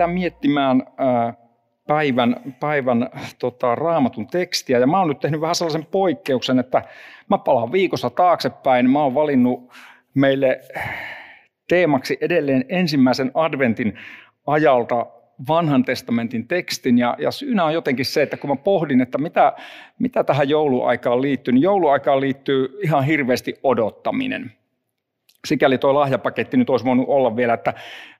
Lähdetään miettimään päivän, päivän tota, raamatun tekstiä. Ja mä oon nyt tehnyt vähän sellaisen poikkeuksen, että mä palaan viikossa taaksepäin. Mä oon valinnut meille teemaksi edelleen ensimmäisen adventin ajalta vanhan testamentin tekstin. Ja, ja syynä on jotenkin se, että kun mä pohdin, että mitä, mitä tähän jouluaikaan liittyy, niin jouluaikaan liittyy ihan hirveästi odottaminen. Sikäli tuo lahjapaketti nyt olisi voinut olla vielä, että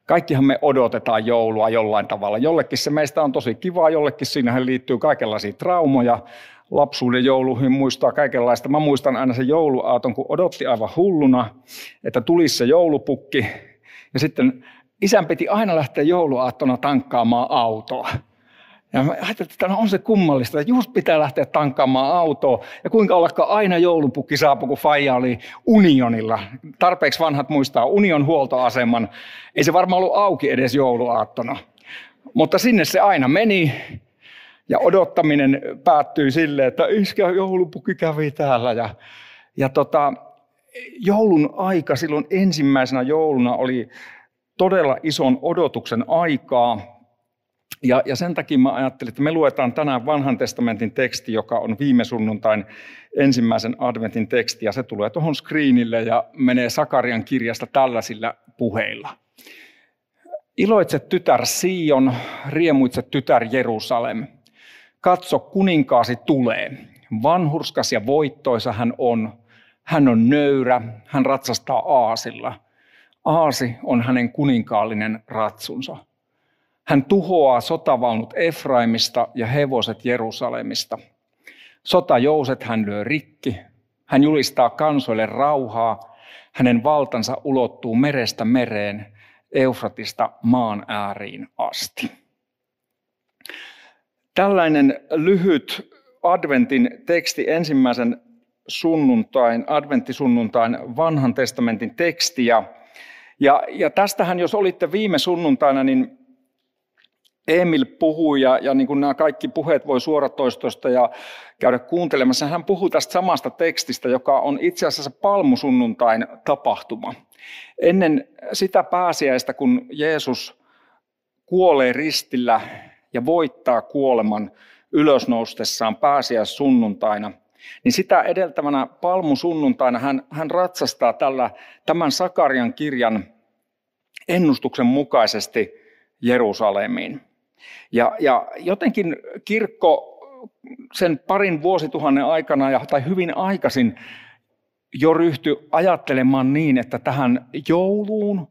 kaikkihan me odotetaan joulua jollain tavalla. Jollekin se meistä on tosi kivaa, jollekin siinähän liittyy kaikenlaisia traumoja. Lapsuuden jouluihin muistaa kaikenlaista. Mä muistan aina sen jouluaaton, kun odotti aivan hulluna, että tulisi se joulupukki. Ja sitten isän piti aina lähteä jouluaattona tankkaamaan autoa. Ja mä ajattelin, että on se kummallista, että just pitää lähteä tankkaamaan autoa. Ja kuinka ollakaan aina joulupukki saapui, kun Faija oli Unionilla. Tarpeeksi vanhat muistaa Union huoltoaseman. Ei se varmaan ollut auki edes jouluaattona. Mutta sinne se aina meni. Ja odottaminen päättyi sille, että iskä joulupukki kävi täällä. Ja, ja tota, joulun aika silloin ensimmäisenä jouluna oli todella ison odotuksen aikaa. Ja, ja sen takia mä ajattelin, että me luetaan tänään vanhan testamentin teksti, joka on viime sunnuntain ensimmäisen adventin teksti, ja se tulee tuohon screenille ja menee Sakarian kirjasta tällaisilla puheilla. Iloitse tytär Sion, riemuitse tytär Jerusalem. Katso, kuninkaasi tulee. Vanhurskas ja voittoisa hän on. Hän on nöyrä, hän ratsastaa aasilla. Aasi on hänen kuninkaallinen ratsunsa. Hän tuhoaa sotavaunut Efraimista ja hevoset Jerusalemista. Sotajouset hän lyö rikki. Hän julistaa kansoille rauhaa. Hänen valtansa ulottuu merestä mereen, Eufratista maan ääriin asti. Tällainen lyhyt adventin teksti ensimmäisen sunnuntain, adventtisunnuntain vanhan testamentin teksti. Ja, ja, tästähän, jos olitte viime sunnuntaina, niin Emil puhui ja, ja niin kuin nämä kaikki puheet voi suoratoistosta ja käydä kuuntelemassa. Hän puhuu tästä samasta tekstistä, joka on itse asiassa palmusunnuntain tapahtuma. Ennen sitä pääsiäistä, kun Jeesus kuolee ristillä ja voittaa kuoleman ylösnoustessaan pääsiäissunnuntaina, niin sitä edeltävänä palmusunnuntaina hän, hän ratsastaa tällä, tämän Sakarian kirjan ennustuksen mukaisesti Jerusalemiin. Ja, ja jotenkin kirkko sen parin vuosituhannen aikana ja, tai hyvin aikaisin jo ryhtyi ajattelemaan niin, että tähän jouluun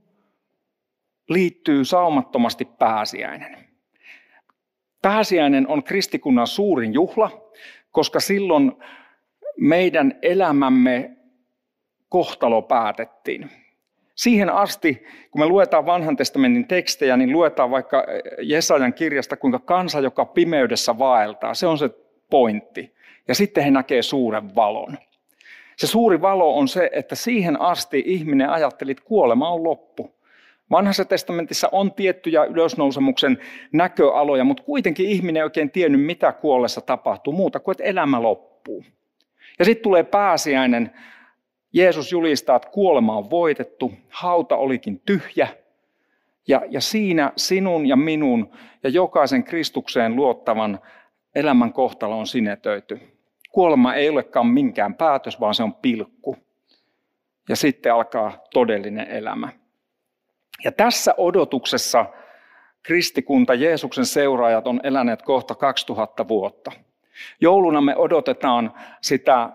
liittyy saumattomasti pääsiäinen. Pääsiäinen on kristikunnan suurin juhla, koska silloin meidän elämämme kohtalo päätettiin. Siihen asti, kun me luetaan vanhan testamentin tekstejä, niin luetaan vaikka Jesajan kirjasta, kuinka kansa, joka pimeydessä vaeltaa, se on se pointti. Ja sitten he näkee suuren valon. Se suuri valo on se, että siihen asti ihminen ajatteli, että kuolema on loppu. Vanhassa testamentissa on tiettyjä ylösnousemuksen näköaloja, mutta kuitenkin ihminen ei oikein tiennyt, mitä kuollessa tapahtuu, muuta kuin että elämä loppuu. Ja sitten tulee pääsiäinen, Jeesus julistaa, että kuolema on voitettu, hauta olikin tyhjä, ja, ja siinä sinun ja minun ja jokaisen Kristukseen luottavan elämän kohtalo on sinetöity. Kuolema ei olekaan minkään päätös, vaan se on pilkku. Ja sitten alkaa todellinen elämä. Ja tässä odotuksessa kristikunta, Jeesuksen seuraajat on eläneet kohta 2000 vuotta. Jouluna me odotetaan sitä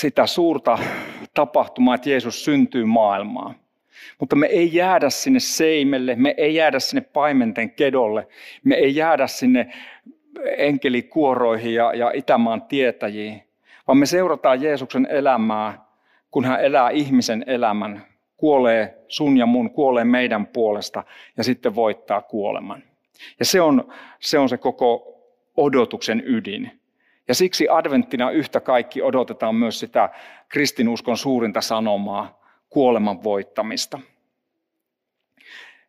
sitä suurta tapahtumaa, että Jeesus syntyy maailmaan. Mutta me ei jäädä sinne seimelle, me ei jäädä sinne paimenten kedolle, me ei jäädä sinne enkelikuoroihin ja, ja Itämaan tietäjiin, vaan me seurataan Jeesuksen elämää, kun hän elää ihmisen elämän, kuolee sun ja mun, kuolee meidän puolesta ja sitten voittaa kuoleman. Ja se on se, on se koko odotuksen ydin. Ja siksi adventtina yhtä kaikki odotetaan myös sitä kristinuskon suurinta sanomaa, kuoleman voittamista.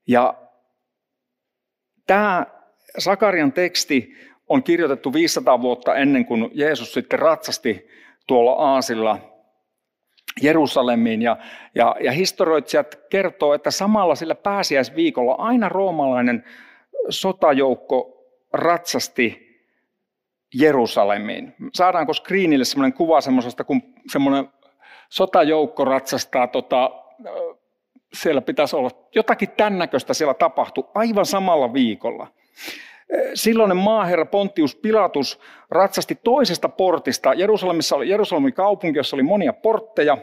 Ja tämä Sakarian teksti on kirjoitettu 500 vuotta ennen kuin Jeesus sitten ratsasti tuolla Aasilla Jerusalemiin. Ja, ja, ja historioitsijat kertoo, että samalla sillä pääsiäisviikolla aina roomalainen sotajoukko ratsasti Jerusalemiin. Saadaanko screenille semmoinen kuva semmoisesta, kun semmoinen sotajoukko ratsastaa, tota, siellä pitäisi olla jotakin tämän näköistä siellä tapahtui aivan samalla viikolla. Silloinen maaherra Pontius Pilatus ratsasti toisesta portista. Jerusalemissa oli Jerusalemin kaupunki, jossa oli monia portteja.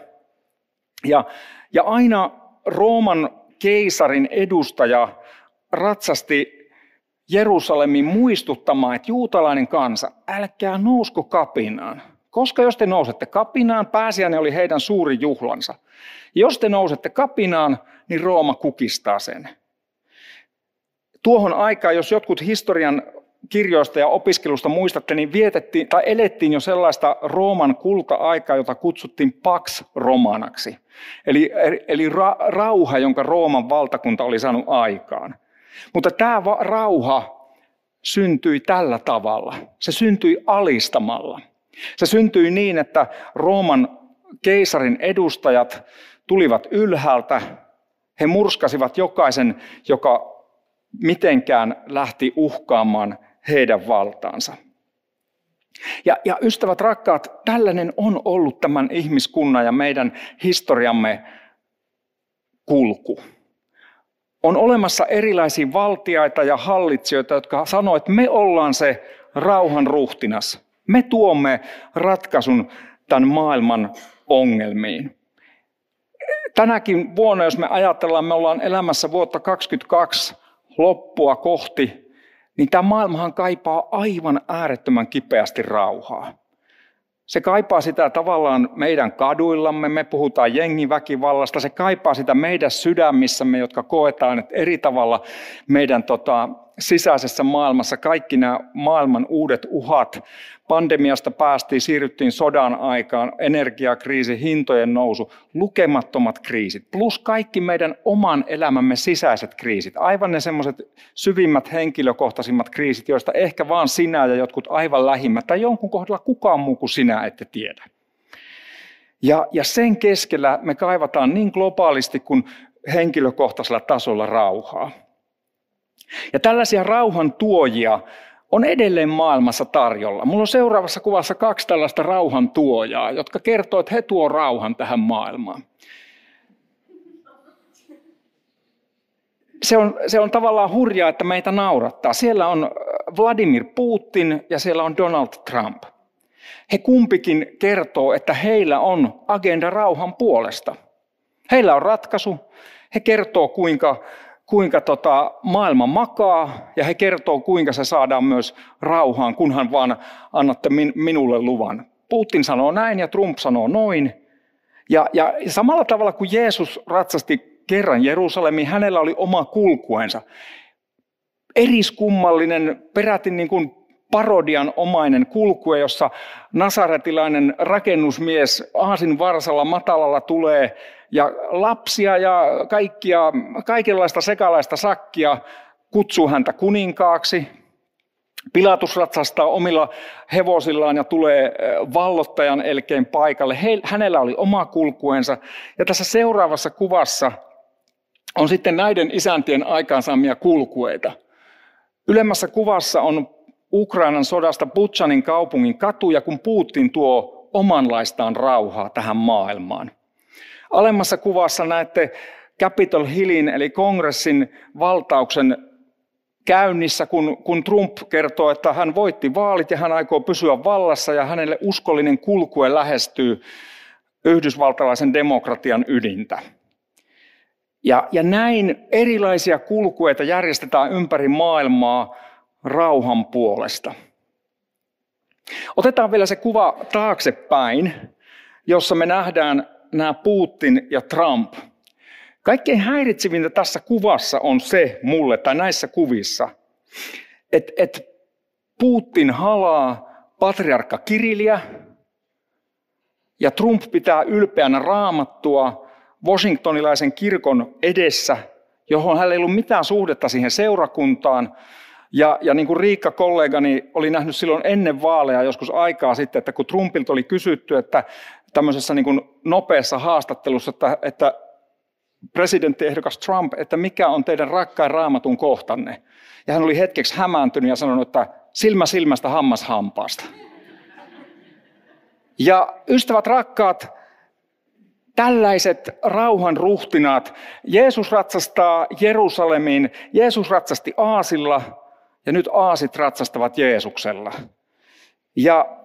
Ja, ja aina Rooman keisarin edustaja ratsasti Jerusalemin muistuttamaan, että juutalainen kansa, älkää nousko kapinaan. Koska jos te nousette kapinaan, pääsiäinen oli heidän suuri juhlansa. Jos te nousette kapinaan, niin Rooma kukistaa sen. Tuohon aikaan, jos jotkut historian kirjoista ja opiskelusta muistatte, niin vietettiin tai elettiin jo sellaista Rooman kulta-aikaa, jota kutsuttiin Pax Romanaksi. Eli, eli ra, rauha, jonka Rooman valtakunta oli saanut aikaan. Mutta tämä rauha syntyi tällä tavalla. Se syntyi alistamalla. Se syntyi niin, että Rooman keisarin edustajat tulivat ylhäältä. He murskasivat jokaisen, joka mitenkään lähti uhkaamaan heidän valtaansa. Ja, ja ystävät rakkaat, tällainen on ollut tämän ihmiskunnan ja meidän historiamme kulku. On olemassa erilaisia valtiaita ja hallitsijoita, jotka sanoo, että me ollaan se rauhan ruhtinas. Me tuomme ratkaisun tämän maailman ongelmiin. Tänäkin vuonna, jos me ajatellaan, me ollaan elämässä vuotta 2022 loppua kohti, niin tämä maailmahan kaipaa aivan äärettömän kipeästi rauhaa. Se kaipaa sitä tavallaan meidän kaduillamme, me puhutaan jengiväkivallasta, se kaipaa sitä meidän sydämissämme, jotka koetaan, että eri tavalla meidän tota, sisäisessä maailmassa kaikki nämä maailman uudet uhat, pandemiasta päästiin, siirryttiin sodan aikaan, energiakriisi, hintojen nousu, lukemattomat kriisit, plus kaikki meidän oman elämämme sisäiset kriisit, aivan ne semmoiset syvimmät henkilökohtaisimmat kriisit, joista ehkä vaan sinä ja jotkut aivan lähimmät tai jonkun kohdalla kukaan muu kuin sinä ette tiedä. Ja, ja sen keskellä me kaivataan niin globaalisti kuin henkilökohtaisella tasolla rauhaa. Ja tällaisia rauhan tuojia on edelleen maailmassa tarjolla. Mulla on seuraavassa kuvassa kaksi tällaista rauhan tuojaa, jotka kertoo, että he tuo rauhan tähän maailmaan. Se on, se on tavallaan hurjaa, että meitä naurattaa. Siellä on Vladimir Putin ja siellä on Donald Trump. He kumpikin kertoo, että heillä on agenda rauhan puolesta. Heillä on ratkaisu. He kertoo, kuinka kuinka tota maailma makaa ja he kertoo, kuinka se saadaan myös rauhaan, kunhan vaan annatte min, minulle luvan. Putin sanoo näin ja Trump sanoo noin. Ja, ja samalla tavalla kuin Jeesus ratsasti kerran Jerusalemiin, hänellä oli oma kulkuensa. Eriskummallinen, peräti niin kuin parodian omainen kulkue, jossa nasaretilainen rakennusmies aasin varsalla matalalla tulee ja lapsia ja kaikkia, kaikenlaista sekalaista sakkia kutsuu häntä kuninkaaksi. Pilatus ratsastaa omilla hevosillaan ja tulee vallottajan elkeen paikalle. He, hänellä oli oma kulkuensa. Ja tässä seuraavassa kuvassa on sitten näiden isäntien aikaansaamia kulkueita. Ylemmässä kuvassa on Ukrainan sodasta Butchanin kaupungin katuja, kun Putin tuo omanlaistaan rauhaa tähän maailmaan. Alemmassa kuvassa näette Capitol Hillin eli kongressin valtauksen käynnissä, kun, kun Trump kertoo, että hän voitti vaalit ja hän aikoo pysyä vallassa ja hänelle uskollinen kulkue lähestyy yhdysvaltalaisen demokratian ydintä. Ja, ja näin erilaisia kulkueita järjestetään ympäri maailmaa rauhan puolesta. Otetaan vielä se kuva taaksepäin, jossa me nähdään nämä Putin ja Trump. Kaikkein häiritsevintä tässä kuvassa on se mulle, tai näissä kuvissa, että et Putin halaa patriarkka Kiriliä ja Trump pitää ylpeänä raamattua Washingtonilaisen kirkon edessä, johon hänellä ei ollut mitään suhdetta siihen seurakuntaan. Ja, ja niin kuin Riikka kollegani oli nähnyt silloin ennen vaaleja joskus aikaa sitten, että kun Trumpilta oli kysytty, että tämmöisessä niin kuin nopeassa haastattelussa, että, että presidenttiehdokas Trump, että mikä on teidän rakkain raamatun kohtanne. Ja hän oli hetkeksi hämääntynyt ja sanonut, että silmä silmästä, hammas hampaasta. Ja ystävät rakkaat, tällaiset rauhan ruhtinaat, Jeesus ratsastaa Jerusalemiin, Jeesus ratsasti Aasilla ja nyt Aasit ratsastavat Jeesuksella. Ja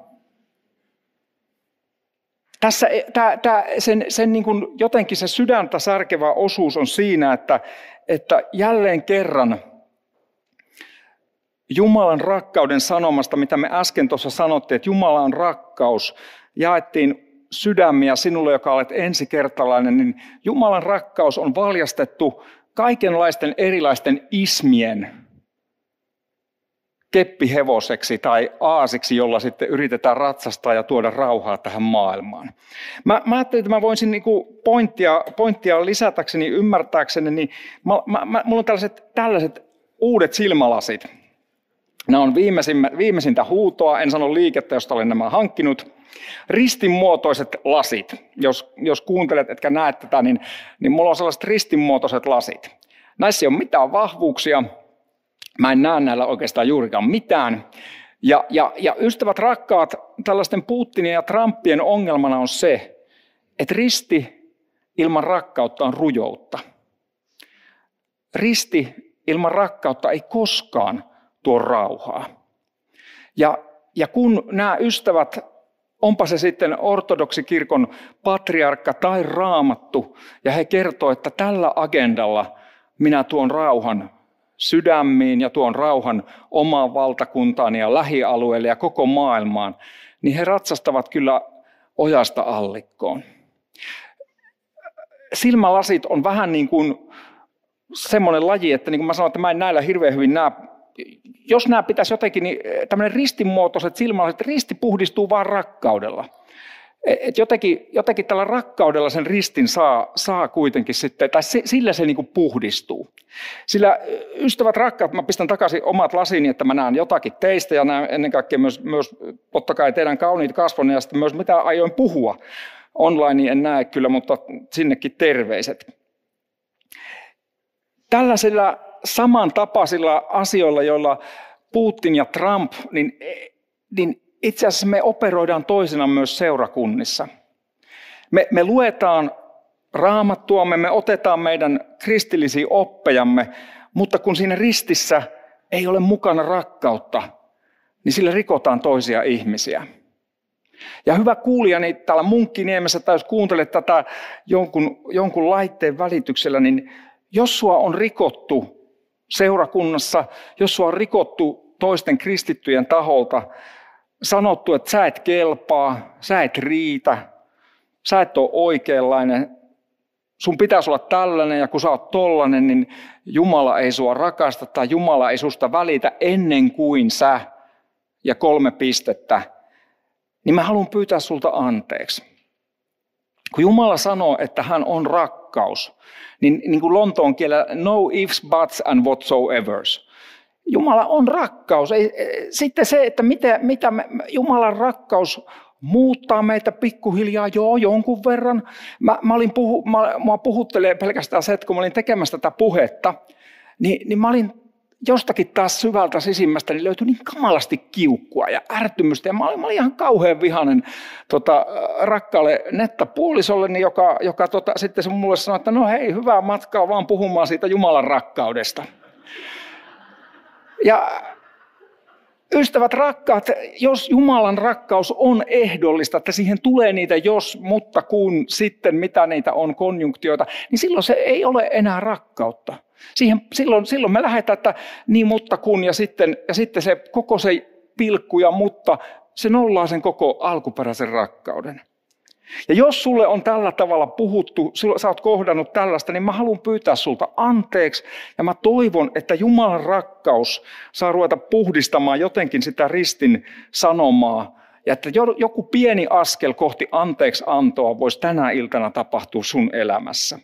tässä tää, tää, sen, sen niin kuin jotenkin se sydäntä särkevä osuus on siinä, että, että jälleen kerran Jumalan rakkauden sanomasta, mitä me äsken tuossa sanottiin, että Jumala on rakkaus, jaettiin sydämiä sinulle, joka olet ensikertalainen, niin Jumalan rakkaus on valjastettu kaikenlaisten erilaisten ismien keppihevoseksi tai aasiksi, jolla sitten yritetään ratsastaa ja tuoda rauhaa tähän maailmaan. Mä, mä ajattelin, että mä voisin niinku pointtia, pointtia lisätäkseni, ymmärtääkseni, niin mä, mä, mä, mulla on tällaiset, tällaiset uudet silmälasit. Nämä on viimeisintä huutoa, en sano liikettä, josta olen nämä hankkinut. Ristinmuotoiset lasit. Jos, jos kuuntelet etkä näet tätä, niin, niin mulla on sellaiset ristinmuotoiset lasit. Näissä ei ole mitään vahvuuksia, Mä en näe näillä oikeastaan juurikaan mitään. Ja, ja, ja ystävät rakkaat, tällaisten Putinin ja Trumpien ongelmana on se, että risti ilman rakkautta on rujoutta. Risti ilman rakkautta ei koskaan tuo rauhaa. Ja, ja kun nämä ystävät, onpa se sitten ortodoksikirkon patriarkka tai raamattu, ja he kertoo, että tällä agendalla minä tuon rauhan sydämiin ja tuon rauhan omaan valtakuntaan ja lähialueelle ja koko maailmaan, niin he ratsastavat kyllä ojasta allikkoon. Silmälasit on vähän niin kuin semmoinen laji, että niin kuin mä sanoin, että mä en näillä hirveän hyvin näe. Jos nämä pitäisi jotenkin, niin tämmöinen ristimuotoiset silmälasit, risti puhdistuu vain rakkaudella. Et jotenkin, jotenkin tällä rakkaudella sen ristin saa, saa kuitenkin sitten, tai sillä se niin kuin puhdistuu. Sillä ystävät rakkaat, mä pistän takaisin omat lasini, että mä näen jotakin teistä ja näen ennen kaikkea myös, myös totta kai teidän kauniit kasvonne ja sitten myös mitä aioin puhua. Online en näe kyllä, mutta sinnekin terveiset. Tällaisilla samantapaisilla asioilla, joilla Putin ja Trump, niin, niin itse asiassa me operoidaan toisina myös seurakunnissa. Me, me luetaan raamattuamme, me otetaan meidän kristillisiä oppejamme, mutta kun siinä ristissä ei ole mukana rakkautta, niin sillä rikotaan toisia ihmisiä. Ja hyvä kuulija, niin täällä Munkkiniemessä, tai jos kuuntelet tätä jonkun, jonkun laitteen välityksellä, niin jos sua on rikottu seurakunnassa, jos sua on rikottu toisten kristittyjen taholta, sanottu, että sä et kelpaa, sä et riitä, sä et ole oikeanlainen, sun pitäisi olla tällainen ja kun sä oot tollainen, niin Jumala ei sua rakasta tai Jumala ei susta välitä ennen kuin sä ja kolme pistettä, niin mä haluan pyytää sulta anteeksi. Kun Jumala sanoo, että hän on rakkaus, niin, niin kuin Lontoon kielellä no ifs, buts and whatsoevers. Jumala on rakkaus. Ei, sitten se, että mitä, mitä me, Jumalan rakkaus muuttaa meitä pikkuhiljaa, joo, jonkun verran. Mä, mä olin puhu, mä, mä puhuttelee pelkästään se, että kun mä olin tekemässä tätä puhetta, niin, niin mä olin jostakin taas syvältä sisimmästä, niin löytyi niin kamalasti kiukkua ja ärtymystä. Ja mä olin, mä olin ihan kauhean vihainen tota, rakkaalle nettapuolisolle, joka, joka tota, sitten se mulle sanoi, että no hei, hyvää matkaa vaan puhumaan siitä Jumalan rakkaudesta. Ja ystävät rakkaat, jos Jumalan rakkaus on ehdollista, että siihen tulee niitä jos, mutta kun, sitten mitä niitä on, konjunktioita, niin silloin se ei ole enää rakkautta. Siihen, silloin, silloin me lähdetään, että niin mutta kun, ja sitten, ja sitten se koko se pilkku ja mutta, se nollaa sen koko alkuperäisen rakkauden. Ja jos sulle on tällä tavalla puhuttu, sä oot kohdannut tällaista, niin mä haluan pyytää sulta anteeksi. Ja mä toivon, että Jumalan rakkaus saa ruveta puhdistamaan jotenkin sitä ristin sanomaa. Ja että joku pieni askel kohti anteeksi antoa voisi tänä iltana tapahtua sun elämässä.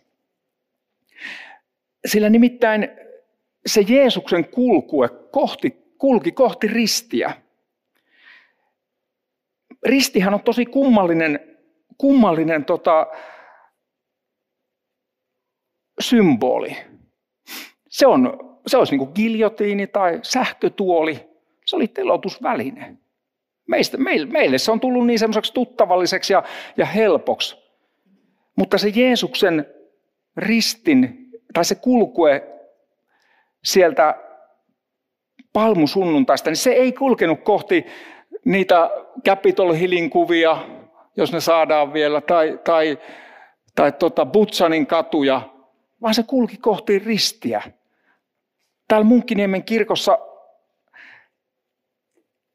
Sillä nimittäin se Jeesuksen kulkue kohti, kulki kohti ristiä. Ristihän on tosi kummallinen, kummallinen tota, symboli. Se, on, se olisi niin kuin giljotiini tai sähkötuoli. Se oli telotusväline. Meistä, meille, meille se on tullut niin semmoiseksi tuttavalliseksi ja, ja helpoksi. Mutta se Jeesuksen ristin tai se kulkue sieltä palmusunnuntaista, niin se ei kulkenut kohti niitä Capitol Hillin kuvia, jos ne saadaan vielä, tai, tai, tai tota Butsanin katuja, vaan se kulki kohti ristiä. Täällä Munkkiniemen kirkossa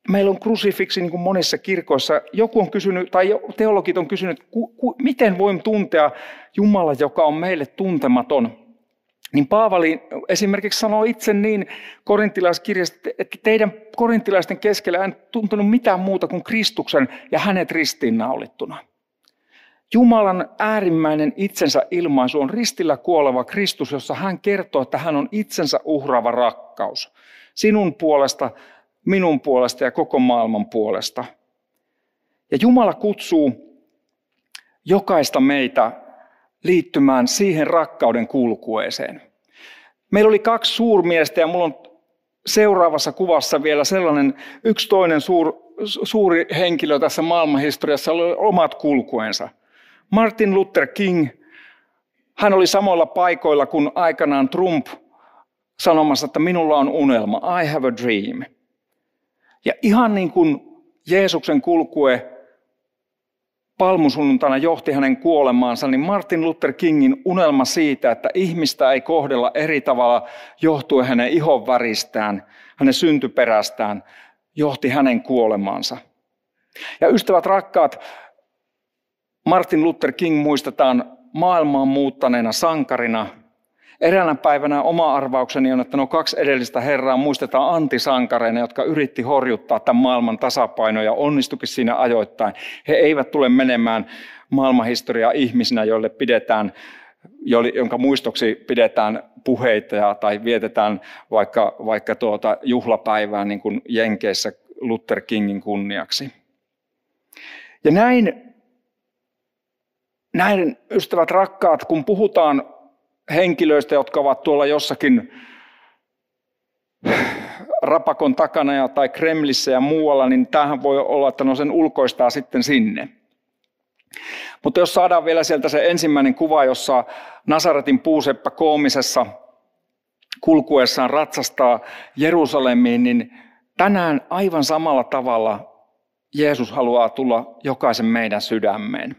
meillä on krusifiksi niin kuin monissa kirkoissa. Joku on kysynyt, tai teologit on kysynyt, ku, ku, miten voin tuntea Jumala, joka on meille tuntematon. Niin Paavali esimerkiksi sanoo itse niin korintilaiskirjasta, että teidän korintilaisten keskellä en tuntenut mitään muuta kuin Kristuksen ja hänet ristiinnaulittuna. Jumalan äärimmäinen itsensä ilmaisu on ristillä kuoleva Kristus, jossa hän kertoo, että hän on itsensä uhraava rakkaus. Sinun puolesta, minun puolesta ja koko maailman puolesta. Ja Jumala kutsuu jokaista meitä liittymään siihen rakkauden kulkueeseen. Meillä oli kaksi suurmiestä ja mulla on seuraavassa kuvassa vielä sellainen yksi toinen suur, suuri henkilö tässä maailmanhistoriassa, oli omat kulkuensa. Martin Luther King, hän oli samoilla paikoilla kuin aikanaan Trump sanomassa, että minulla on unelma, I have a dream. Ja ihan niin kuin Jeesuksen kulkue palmusunnuntaina johti hänen kuolemaansa, niin Martin Luther Kingin unelma siitä, että ihmistä ei kohdella eri tavalla johtuen hänen ihon väristään, hänen syntyperästään, johti hänen kuolemaansa. Ja ystävät rakkaat, Martin Luther King muistetaan maailmaan muuttaneena sankarina – Eräänä päivänä oma arvaukseni on, että nuo kaksi edellistä herraa muistetaan antisankareina, jotka yritti horjuttaa tämän maailman tasapainoa ja onnistukin siinä ajoittain. He eivät tule menemään maailmanhistoriaa ihmisinä, joille pidetään jonka muistoksi pidetään puheita ja, tai vietetään vaikka, vaikka tuota juhlapäivää niin kuin Jenkeissä Luther Kingin kunniaksi. Ja näin, näin ystävät rakkaat, kun puhutaan henkilöistä, jotka ovat tuolla jossakin rapakon takana ja, tai Kremlissä ja muualla, niin tämähän voi olla, että no sen ulkoistaa sitten sinne. Mutta jos saadaan vielä sieltä se ensimmäinen kuva, jossa Nasaretin puuseppä koomisessa kulkuessaan ratsastaa Jerusalemiin, niin tänään aivan samalla tavalla Jeesus haluaa tulla jokaisen meidän sydämeen.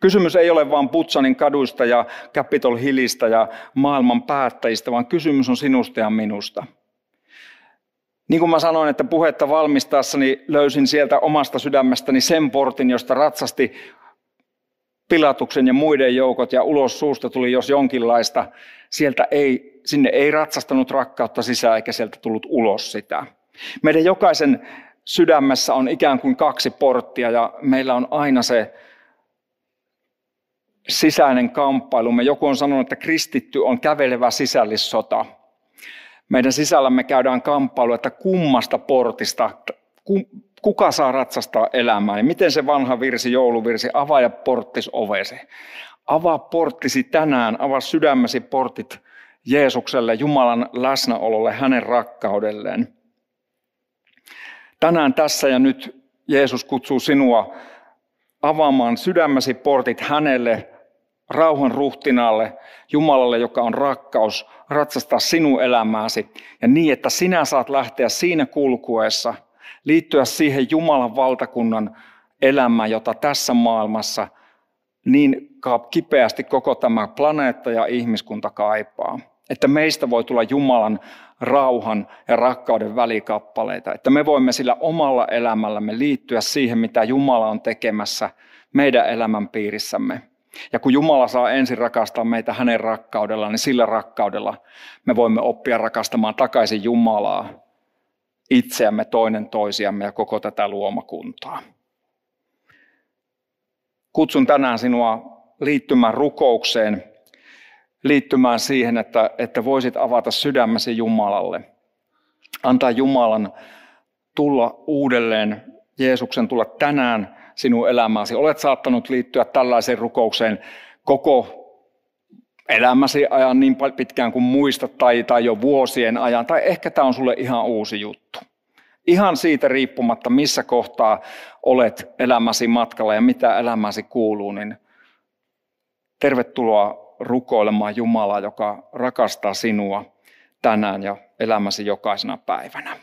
Kysymys ei ole vain Putsanin kaduista ja Capitol Hillistä ja maailman päättäjistä, vaan kysymys on sinusta ja minusta. Niin kuin mä sanoin, että puhetta valmistaessani löysin sieltä omasta sydämestäni sen portin, josta ratsasti Pilatuksen ja muiden joukot ja ulos suusta tuli jos jonkinlaista. Sieltä ei, sinne ei ratsastanut rakkautta sisään eikä sieltä tullut ulos sitä. Meidän jokaisen sydämessä on ikään kuin kaksi porttia ja meillä on aina se sisäinen kamppailumme. Joku on sanonut, että kristitty on kävelevä sisällissota. Meidän sisällämme käydään kamppailu, että kummasta portista, kuka saa ratsastaa elämää. Ja miten se vanha virsi, jouluvirsi, avaa ja porttis ovesi. Avaa porttisi tänään, avaa sydämesi portit Jeesukselle, Jumalan läsnäololle, hänen rakkaudelleen. Tänään tässä ja nyt Jeesus kutsuu sinua avaamaan sydämesi portit hänelle, rauhan ruhtinaalle, Jumalalle, joka on rakkaus, ratsastaa sinun elämääsi ja niin, että sinä saat lähteä siinä kulkuessa, liittyä siihen Jumalan valtakunnan elämään, jota tässä maailmassa niin kipeästi koko tämä planeetta ja ihmiskunta kaipaa. Että meistä voi tulla Jumalan rauhan ja rakkauden välikappaleita. Että me voimme sillä omalla elämällämme liittyä siihen, mitä Jumala on tekemässä meidän elämän piirissämme. Ja kun Jumala saa ensin rakastaa meitä hänen rakkaudellaan, niin sillä rakkaudella me voimme oppia rakastamaan takaisin Jumalaa, itseämme, toinen toisiamme ja koko tätä luomakuntaa. Kutsun tänään sinua liittymään rukoukseen, liittymään siihen, että, että voisit avata sydämesi Jumalalle. Antaa Jumalan tulla uudelleen, Jeesuksen tulla tänään sinun elämääsi. Olet saattanut liittyä tällaiseen rukoukseen koko elämäsi ajan niin pitkään kuin muistat tai, tai jo vuosien ajan, tai ehkä tämä on sulle ihan uusi juttu. Ihan siitä riippumatta, missä kohtaa olet elämäsi matkalla ja mitä elämäsi kuuluu, niin tervetuloa rukoilemaan Jumalaa, joka rakastaa sinua tänään ja elämäsi jokaisena päivänä.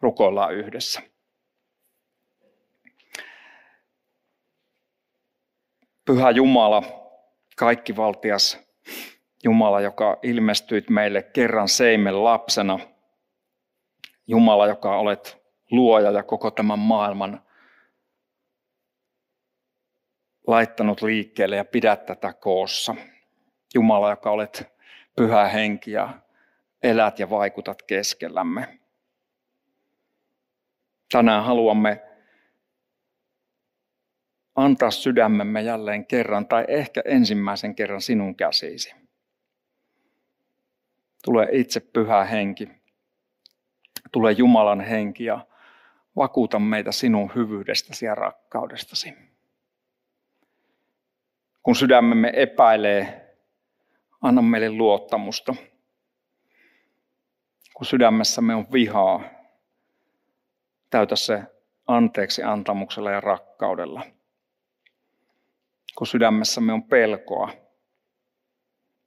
Rukoillaan yhdessä. Pyhä Jumala, kaikkivaltias Jumala, joka ilmestyit meille kerran seimen lapsena. Jumala, joka olet luoja ja koko tämän maailman laittanut liikkeelle ja pidät tätä koossa. Jumala, joka olet pyhä henki ja elät ja vaikutat keskellämme. Tänään haluamme antaa sydämemme jälleen kerran tai ehkä ensimmäisen kerran sinun käsisi. Tule itse pyhä henki, tule Jumalan henki ja vakuuta meitä sinun hyvyydestäsi ja rakkaudestasi. Kun sydämemme epäilee, anna meille luottamusta. Kun sydämessämme on vihaa, täytä se anteeksi antamuksella ja rakkaudella – kun sydämessämme on pelkoa,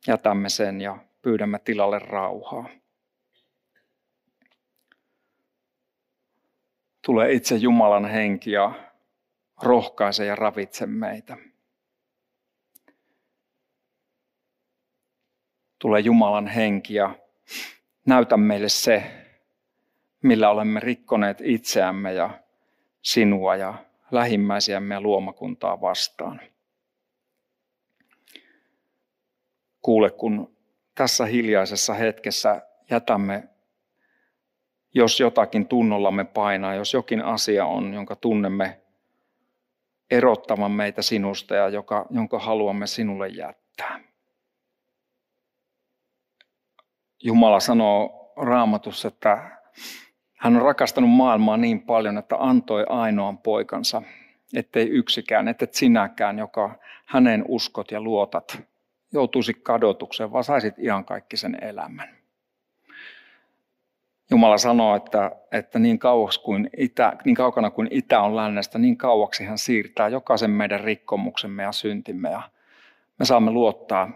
jätämme sen ja pyydämme tilalle rauhaa. Tule itse Jumalan henki ja rohkaise ja ravitse meitä. Tule Jumalan henki ja näytä meille se, millä olemme rikkoneet itseämme ja sinua ja lähimmäisiämme ja luomakuntaa vastaan. Kuule, kun tässä hiljaisessa hetkessä jätämme, jos jotakin tunnollamme painaa, jos jokin asia on, jonka tunnemme erottavan meitä sinusta ja joka, jonka haluamme sinulle jättää. Jumala sanoo raamatussa, että hän on rakastanut maailmaa niin paljon, että antoi ainoan poikansa, ettei yksikään, et sinäkään, joka hänen uskot ja luotat, joutuisi kadotukseen, vaan saisit ihan kaikki sen elämän. Jumala sanoo, että, että niin, kuin itä, niin kaukana kuin itä on lännestä, niin kauaksi hän siirtää jokaisen meidän rikkomuksemme ja syntimme. Ja me saamme luottaa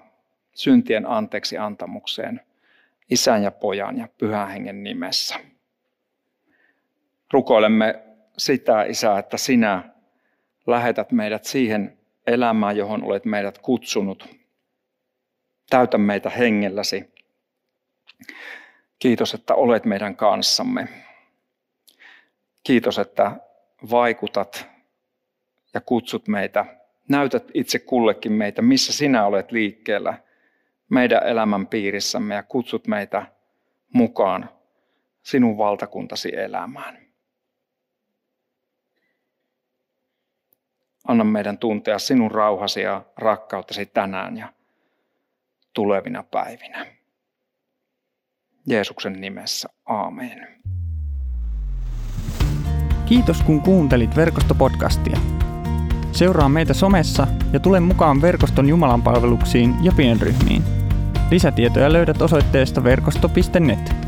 syntien anteeksi antamukseen isän ja pojan ja pyhän hengen nimessä. Rukoilemme sitä, Isä, että sinä lähetät meidät siihen elämään, johon olet meidät kutsunut – Täytä meitä hengelläsi. Kiitos, että olet meidän kanssamme. Kiitos, että vaikutat ja kutsut meitä. Näytät itse kullekin meitä, missä sinä olet liikkeellä meidän elämän piirissämme ja kutsut meitä mukaan sinun valtakuntasi elämään. Anna meidän tuntea sinun rauhasi ja rakkauttasi tänään ja tulevina päivinä. Jeesuksen nimessä, aamen. Kiitos kun kuuntelit verkostopodcastia. Seuraa meitä somessa ja tule mukaan verkoston Jumalan palveluksiin ja pienryhmiin. Lisätietoja löydät osoitteesta verkosto.net.